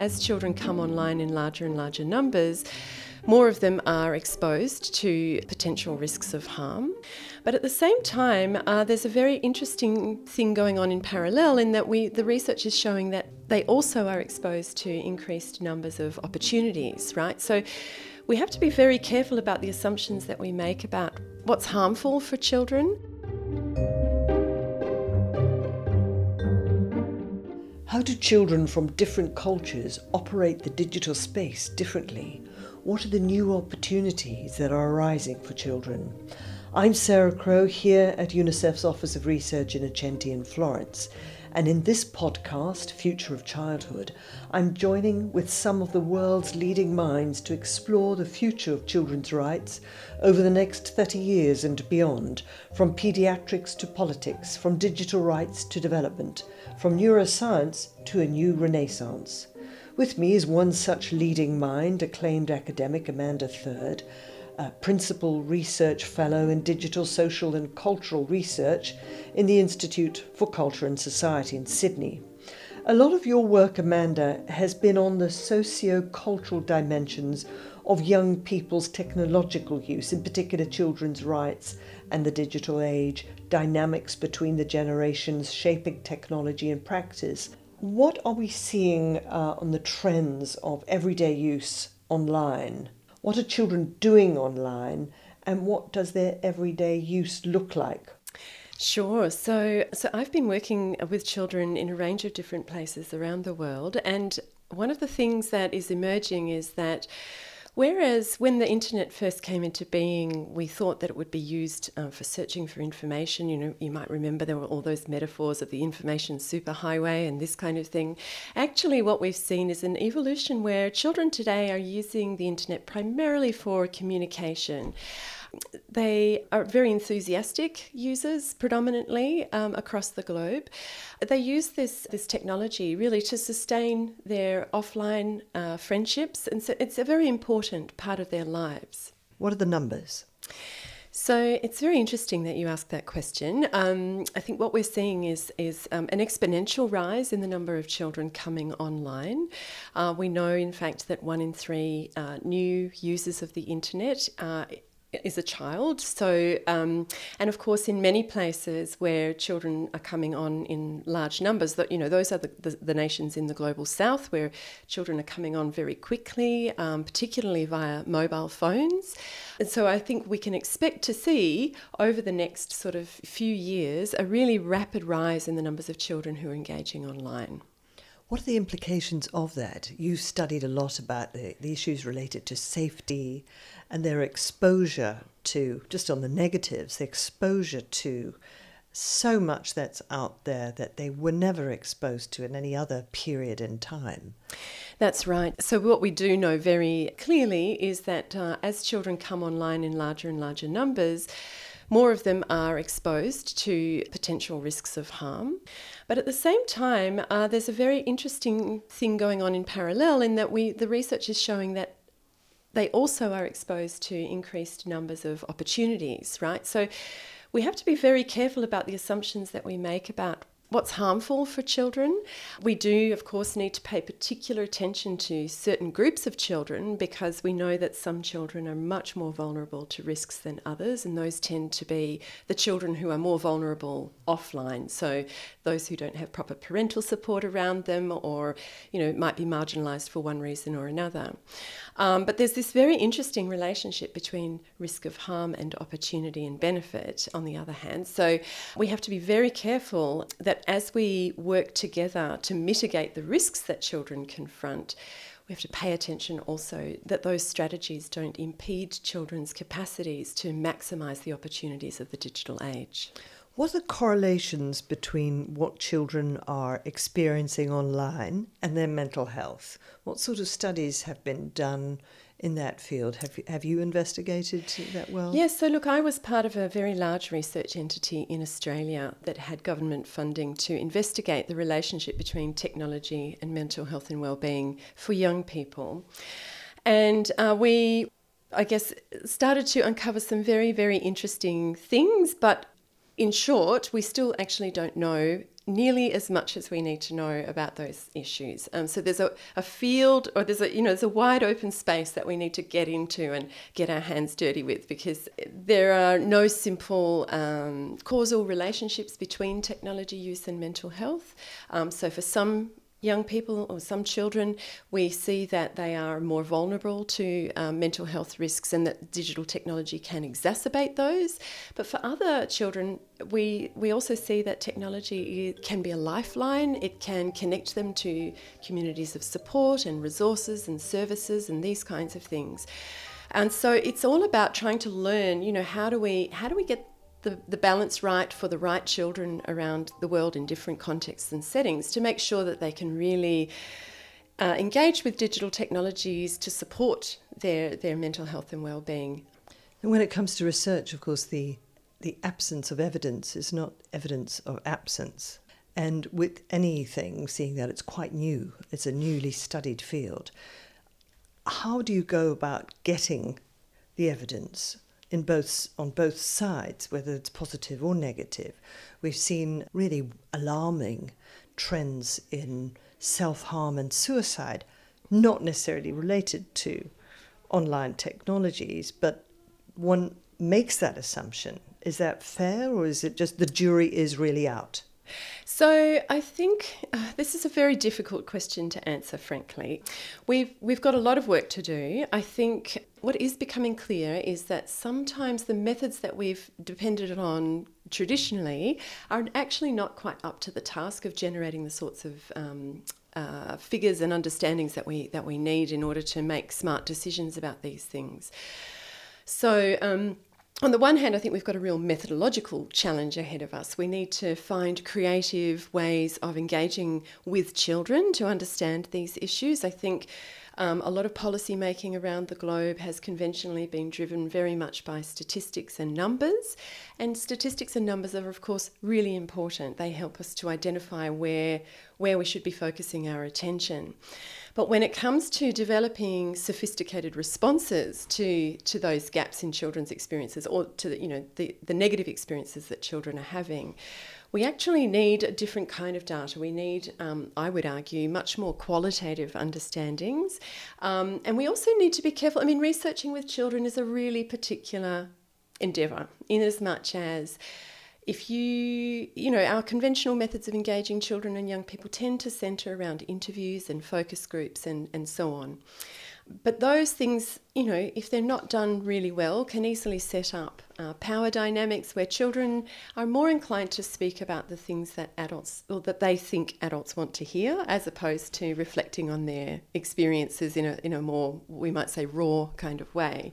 As children come online in larger and larger numbers, more of them are exposed to potential risks of harm. But at the same time, uh, there's a very interesting thing going on in parallel in that we, the research is showing that they also are exposed to increased numbers of opportunities, right? So we have to be very careful about the assumptions that we make about what's harmful for children. How do children from different cultures operate the digital space differently? What are the new opportunities that are arising for children? I'm Sarah Crowe here at UNICEF's Office of Research Innocenti in Florence. And in this podcast, Future of Childhood, I'm joining with some of the world's leading minds to explore the future of children's rights over the next 30 years and beyond, from pediatrics to politics, from digital rights to development, from neuroscience to a new renaissance. With me is one such leading mind, acclaimed academic Amanda Third, a Principal Research Fellow in Digital, Social and Cultural Research in the Institute for Culture and Society in Sydney. A lot of your work, Amanda, has been on the socio cultural dimensions of young people's technological use, in particular children's rights and the digital age, dynamics between the generations, shaping technology and practice. What are we seeing uh, on the trends of everyday use online? What are children doing online and what does their everyday use look like? Sure. So, so I've been working with children in a range of different places around the world, and one of the things that is emerging is that Whereas when the internet first came into being, we thought that it would be used uh, for searching for information. You know, you might remember there were all those metaphors of the information superhighway and this kind of thing. Actually, what we've seen is an evolution where children today are using the internet primarily for communication. They are very enthusiastic users, predominantly um, across the globe. They use this this technology really to sustain their offline uh, friendships, and so it's a very important part of their lives. What are the numbers? So it's very interesting that you ask that question. Um, I think what we're seeing is is um, an exponential rise in the number of children coming online. Uh, we know, in fact, that one in three uh, new users of the internet uh, is a child. So, um, and of course, in many places where children are coming on in large numbers, that you know, those are the, the, the, nations in the global south where children are coming on very quickly, um, particularly via mobile phones. And so, I think we can expect to see over the next sort of few years a really rapid rise in the numbers of children who are engaging online. What are the implications of that? You studied a lot about the, the issues related to safety and their exposure to, just on the negatives, the exposure to so much that's out there that they were never exposed to in any other period in time. That's right. So, what we do know very clearly is that uh, as children come online in larger and larger numbers, more of them are exposed to potential risks of harm. But at the same time, uh, there's a very interesting thing going on in parallel in that we the research is showing that they also are exposed to increased numbers of opportunities, right? So we have to be very careful about the assumptions that we make about what's harmful for children. We do, of course, need to pay particular attention to certain groups of children because we know that some children are much more vulnerable to risks than others, and those tend to be the children who are more vulnerable offline. So those who don't have proper parental support around them or, you know, might be marginalised for one reason or another. Um, but there's this very interesting relationship between risk of harm and opportunity and benefit on the other hand. So we have to be very careful that as we work together to mitigate the risks that children confront, we have to pay attention also that those strategies don't impede children's capacities to maximise the opportunities of the digital age. What are correlations between what children are experiencing online and their mental health? What sort of studies have been done in that field. Have you, have you investigated that well? Yes, so look, I was part of a very large research entity in Australia that had government funding to investigate the relationship between technology and mental health and well-being for young people. And uh, we, I guess, started to uncover some very, very interesting things, but in short, we still actually don't know nearly as much as we need to know about those issues. Um, so there's a, a field, or there's a you know there's a wide open space that we need to get into and get our hands dirty with because there are no simple um, causal relationships between technology use and mental health. Um, so for some young people or some children, we see that they are more vulnerable to um, mental health risks and that digital technology can exacerbate those. But for other children, we, we also see that technology can be a lifeline. It can connect them to communities of support and resources and services and these kinds of things. And so it's all about trying to learn, you know, how do we how do we get the, the balance right for the right children around the world in different contexts and settings to make sure that they can really uh, engage with digital technologies to support their, their mental health and well-being. And when it comes to research, of course, the, the absence of evidence is not evidence of absence. And with anything, seeing that it's quite new, it's a newly studied field, how do you go about getting the evidence in both on both sides, whether it's positive or negative. We've seen really alarming trends in self harm and suicide, not necessarily related to online technologies, but one makes that assumption. Is that fair, or is it just the jury is really out? So I think uh, this is a very difficult question to answer. Frankly, we've we've got a lot of work to do. I think what is becoming clear is that sometimes the methods that we've depended on traditionally are actually not quite up to the task of generating the sorts of um, uh, figures and understandings that we that we need in order to make smart decisions about these things. So. Um, on the one hand, I think we've got a real methodological challenge ahead of us. We need to find creative ways of engaging with children to understand these issues. I think um, a lot of policy making around the globe has conventionally been driven very much by statistics and numbers. And statistics and numbers are, of course, really important. They help us to identify where, where we should be focusing our attention. But when it comes to developing sophisticated responses to, to those gaps in children's experiences or to the, you know, the, the negative experiences that children are having, we actually need a different kind of data. We need, um, I would argue, much more qualitative understandings. Um, and we also need to be careful. I mean, researching with children is a really particular endeavour, in as much as if you, you know, our conventional methods of engaging children and young people tend to centre around interviews and focus groups and, and so on but those things, you know, if they're not done really well, can easily set up uh, power dynamics where children are more inclined to speak about the things that adults or that they think adults want to hear, as opposed to reflecting on their experiences in a in a more we might say raw kind of way.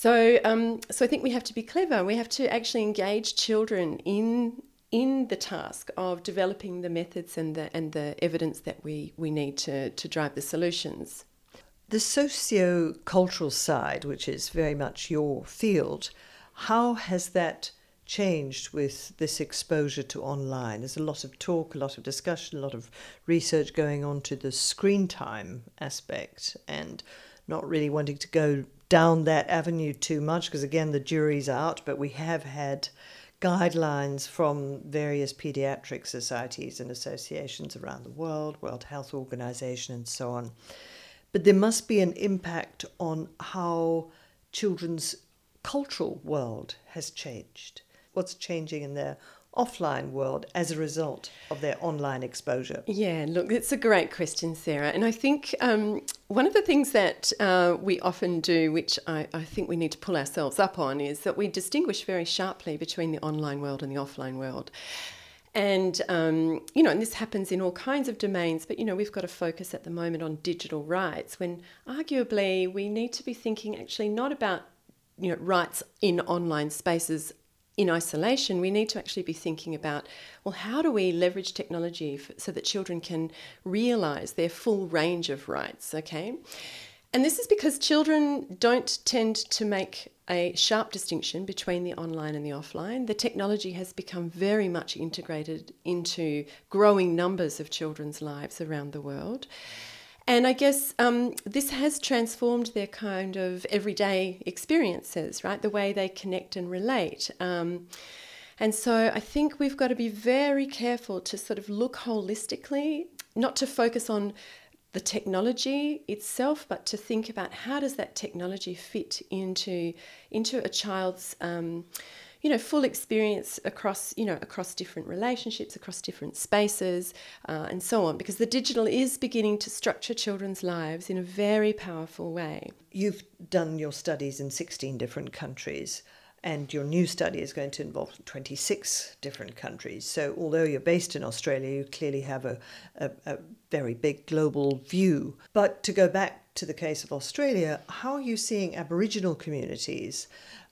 So, um, so I think we have to be clever. We have to actually engage children in in the task of developing the methods and the and the evidence that we, we need to, to drive the solutions. The socio cultural side, which is very much your field, how has that changed with this exposure to online? There's a lot of talk, a lot of discussion, a lot of research going on to the screen time aspect and not really wanting to go down that avenue too much because, again, the jury's out, but we have had guidelines from various pediatric societies and associations around the world, World Health Organization, and so on but there must be an impact on how children's cultural world has changed. What's changing in their offline world as a result of their online exposure? Yeah, look, it's a great question, Sarah. And I think um, one of the things that uh, we often do, which I, I, think we need to pull ourselves up on, is that we distinguish very sharply between the online world and the offline world. And, um, you know, and this happens in all kinds of domains, but, you know, we've got to focus at the moment on digital rights when arguably we need to be thinking actually not about, you know, rights in online spaces in isolation. We need to actually be thinking about, well, how do we leverage technology so that children can realize their full range of rights, okay? And this is because children don't tend to make a sharp distinction between the online and the offline. The technology has become very much integrated into growing numbers of children's lives around the world. And I guess um, this has transformed their kind of everyday experiences, right? The way they connect and relate. Um, And so I think we've got to be very careful to sort of look holistically, not to focus on the technology itself, but to think about how does that technology fit into into a child's um, you know full experience across you know across different relationships, across different spaces, uh, and so on. Because the digital is beginning to structure children's lives in a very powerful way. You've done your studies in sixteen different countries. And your new study is going to involve 26 different countries. So, although you're based in Australia, you clearly have a, a, a very big global view. But to go back to the case of Australia, how are you seeing Aboriginal communities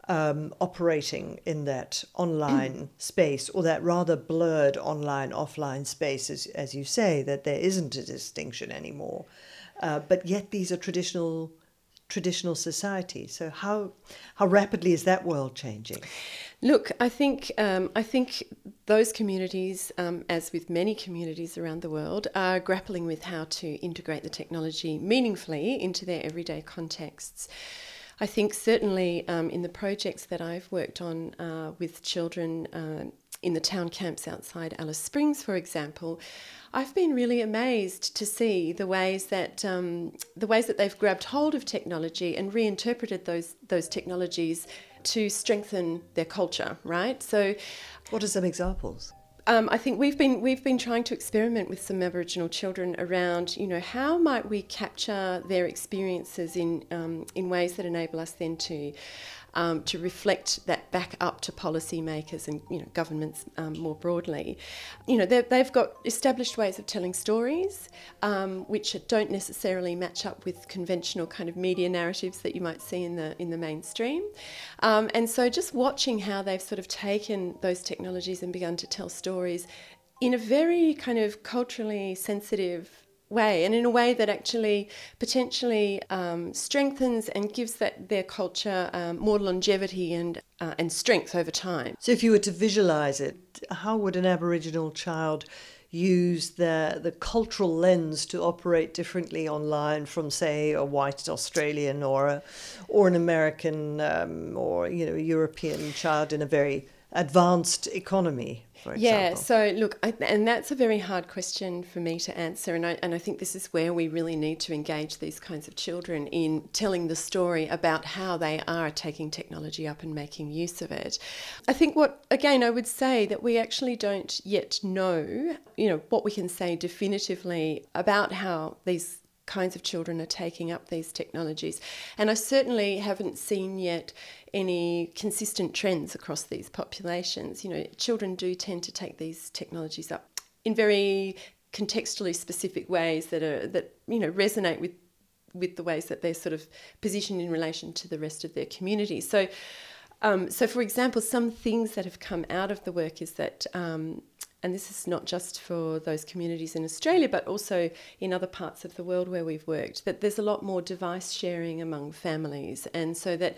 um, operating in that online space or that rather blurred online offline space, as, as you say, that there isn't a distinction anymore? Uh, but yet, these are traditional traditional society. So how how rapidly is that world changing? Look, I think um, I think those communities, um, as with many communities around the world, are grappling with how to integrate the technology meaningfully into their everyday contexts. I think certainly um, in the projects that I've worked on uh, with children uh, in the town camps outside Alice Springs, for example, I've been really amazed to see the ways that um, the ways that they've grabbed hold of technology and reinterpreted those those technologies to strengthen their culture. Right. So, what are some examples? Um, I think we've been we've been trying to experiment with some Aboriginal children around, you know, how might we capture their experiences in um, in ways that enable us then to um, to reflect that back up to policymakers and you know governments um, more broadly. You know they've got established ways of telling stories, um, which don't necessarily match up with conventional kind of media narratives that you might see in the in the mainstream. Um, and so just watching how they've sort of taken those technologies and begun to tell stories in a very kind of culturally sensitive way and in a way that actually potentially um, strengthens and gives that their culture um, more longevity and uh, and strength over time. So if you were to visualize it, how would an Aboriginal child use the the cultural lens to operate differently online from say a white Australian or a, or an American um, or you know European child in a very advanced economy? Yeah, so look, I, and that's a very hard question for me to answer. And I, and I think this is where we really need to engage these kinds of children in telling the story about how they are taking technology up and making use of it. I think what, again, I would say that we actually don't yet know, you know, what we can say definitively about how these kinds of children are taking up these technologies. And I certainly haven't seen yet any consistent trends across these populations. You know, children do tend to take these technologies up in very contextually specific ways that are that you know resonate with with the ways that they're sort of positioned in relation to the rest of their community. So, um, so for example, some things that have come out of the work is that um, and this is not just for those communities in Australia, but also in other parts of the world where we've worked, that there's a lot more device sharing among families. And so that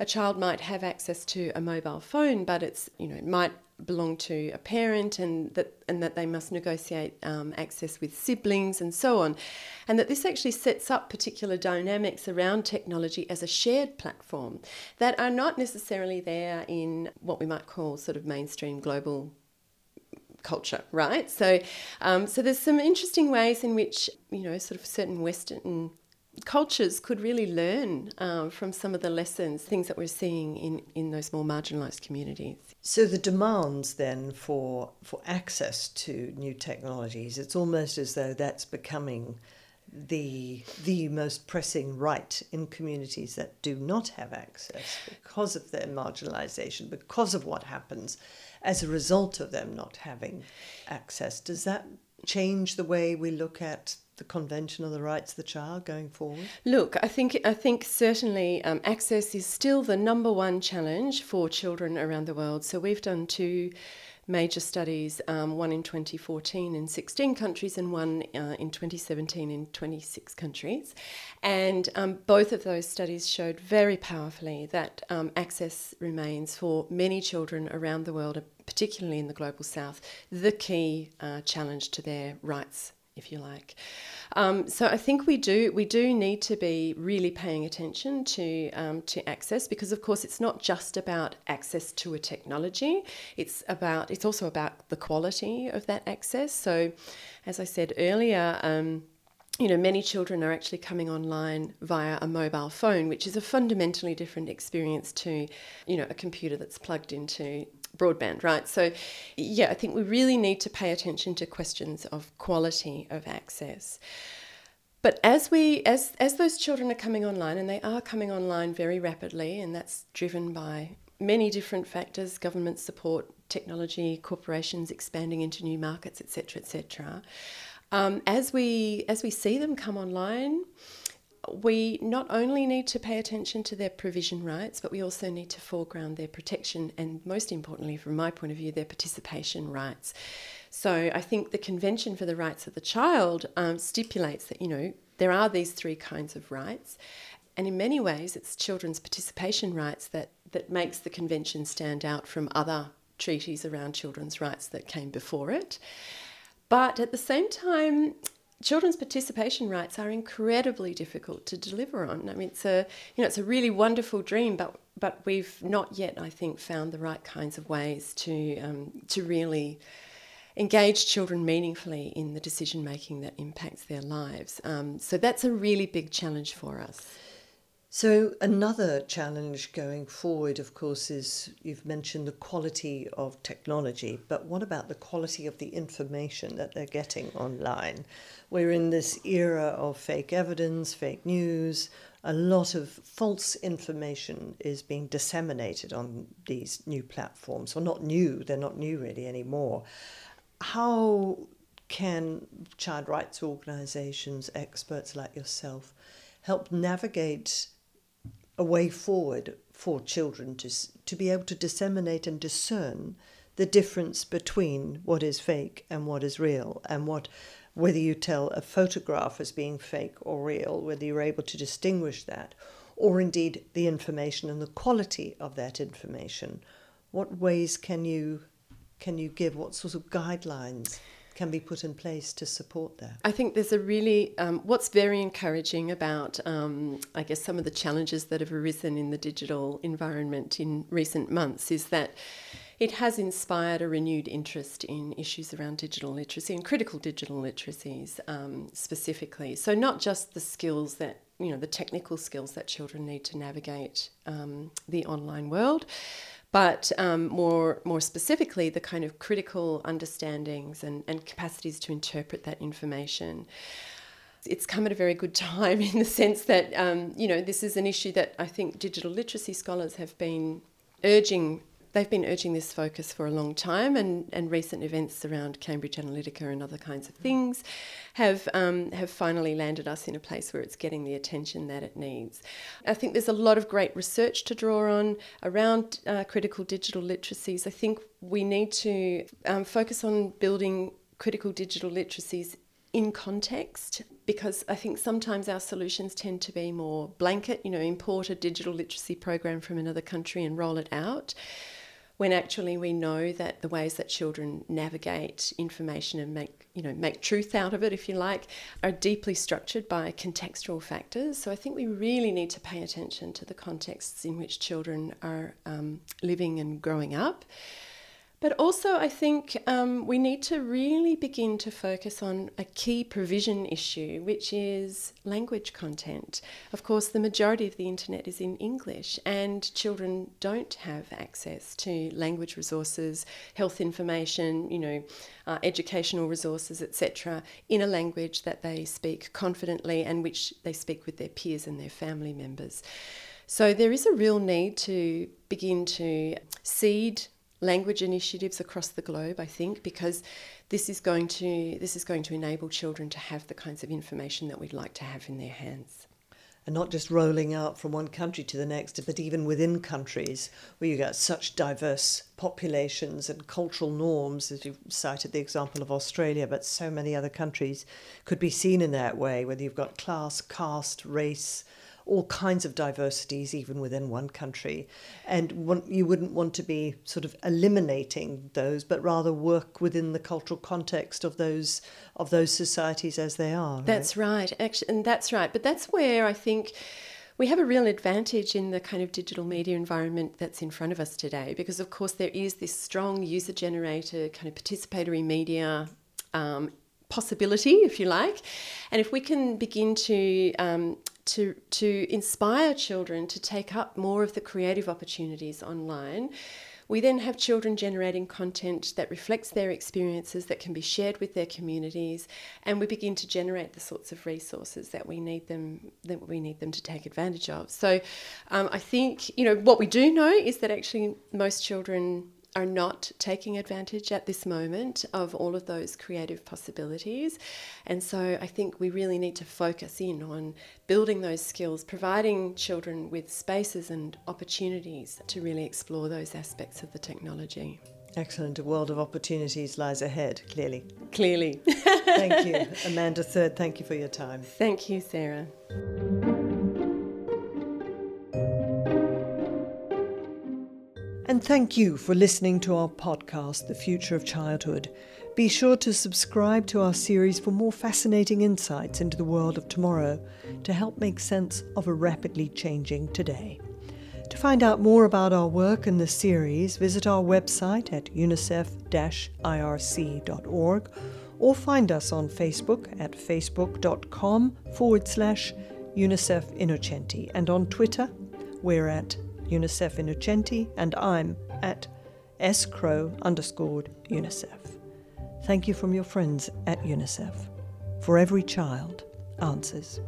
a child might have access to a mobile phone, but it's, you know, it might belong to a parent and that and that they must negotiate um, access with siblings and so on and that this actually sets up particular dynamics around technology as a shared platform that are not necessarily there in what we might call sort of mainstream global culture, right? So, um, so there's some interesting ways in which you know sort of certain Western cultures could really learn um, from some of the lessons, things that we're seeing in, in those more marginalised communities. So the demands then for for access to new technologies, it's almost as though that's becoming the the most pressing right in communities that do not have access because of their marginalisation, because of what happens as a result of them not having access. Does that change the way we look at the Convention on the Rights of the Child going forward? Look, I think I think certainly um, access is still the number one challenge for children around the world. So we've done two major studies, um, one in 2014 in 16 countries and one uh, in 2017 in 26 countries. And um, both of those studies showed very powerfully that um, access remains for many children around the world, particularly in the global south, the key uh, challenge to their rights if you like. Um, so I think we do we do need to be really paying attention to um, to access because of course it's not just about access to a technology. It's about it's also about the quality of that access. So, as I said earlier. Um, you know, many children are actually coming online via a mobile phone, which is a fundamentally different experience to, you know, a computer that's plugged into broadband, right? So, yeah, I think we really need to pay attention to questions of quality of access. But as we as as those children are coming online, and they are coming online very rapidly, and that's driven by many different factors: government support, technology, corporations expanding into new markets, etc., etc. Um, as we as we see them come online, we not only need to pay attention to their provision rights, but we also need to foreground their protection and, most importantly, from my point of view, their participation rights. So I think the Convention for the Rights of the Child um, stipulates that, you know, there are these three kinds of rights. And in many ways, it's children's participation rights that, that makes the Convention stand out from other treaties around children's rights that came before it. But at the same time, children's participation rights are incredibly difficult to deliver on. I mean, it's a you know it's a really wonderful dream, but but we've not yet, I think, found the right kinds of ways to um, to really engage children meaningfully in the decision making that impacts their lives. Um, so that's a really big challenge for us. So, another challenge going forward, of course, is you've mentioned the quality of technology, but what about the quality of the information that they're getting online? We're in this era of fake evidence, fake news, a lot of false information is being disseminated on these new platforms. Well, not new, they're not new really anymore. How can child rights organizations, experts like yourself, help navigate a way forward for children to, to be able to disseminate and discern the difference between what is fake and what is real, and what whether you tell a photograph as being fake or real, whether you're able to distinguish that, or indeed the information and the quality of that information. What ways can you can you give? What sort of guidelines? Can be put in place to support that? I think there's a really, um, what's very encouraging about, um, I guess, some of the challenges that have arisen in the digital environment in recent months is that it has inspired a renewed interest in issues around digital literacy and critical digital literacies um, specifically. So, not just the skills that you know, the technical skills that children need to navigate um, the online world, but um, more more specifically, the kind of critical understandings and, and capacities to interpret that information. It's come at a very good time in the sense that um, you know this is an issue that I think digital literacy scholars have been urging they've been urging this focus for a long time, and, and recent events around Cambridge Analytica and other kinds of things have um, have finally landed us in a place where it's getting the attention that it needs. I think there's a lot of great research to draw on around uh, critical digital literacies. I think we need to um, focus on building critical digital literacies in context because I think sometimes our solutions tend to be more blanket, you know, import a digital literacy program from another country and roll it out when actually we know that the ways that children navigate information and make you know make truth out of it if you like are deeply structured by contextual factors. So i think we really need to pay attention to the contexts in which children are um, living and growing up but also, I think um, we need to really begin to focus on a key provision issue, which is language content. Of course, the majority of the internet is in English, and children don't have access to language resources, health information, you know, uh, educational resources, etc., in a language that they speak confidently and which they speak with their peers and their family members. So there is a real need to begin to seed language initiatives across the globe, I think, because this is going to this is going to enable children to have the kinds of information that we'd like to have in their hands. And not just rolling out from one country to the next, but even within countries where you get such diverse populations and cultural norms, as you've cited the example of Australia, but so many other countries could be seen in that way, whether you've got class, caste, race, all kinds of diversities, even within one country. And one, you wouldn't want to be sort of eliminating those, but rather work within the cultural context of those of those societies as they are. Right? That's right, actually, and that's right. But that's where I think we have a real advantage in the kind of digital media environment that's in front of us today because, of course, there is this strong user generated kind of participatory media um, possibility, if you like. And if we can begin to um, to to inspire children to take up more of the creative opportunities online, we then have children generating content that reflects their experiences that can be shared with their communities, and we begin to generate the sorts of resources that we need them that we need them to take advantage of. So, um, I think you know what we do know is that actually most children are not taking advantage at this moment of all of those creative possibilities. And so I think we really need to focus in on building those skills, providing children with spaces and opportunities to really explore those aspects of the technology. Excellent. A world of opportunities lies ahead, clearly. Clearly. thank you. Amanda Third, thank you for your time. Thank you, Sarah. And thank you for listening to our podcast, The Future of Childhood. Be sure to subscribe to our series for more fascinating insights into the world of tomorrow to help make sense of a rapidly changing today. To find out more about our work in the series, visit our website at unicef irc.org or find us on Facebook at facebook.com forward slash UNICEF Innocenti and on Twitter, we're at UNICEF Innocenti, and I'm at scrow underscored UNICEF. Thank you from your friends at UNICEF. For every child, answers.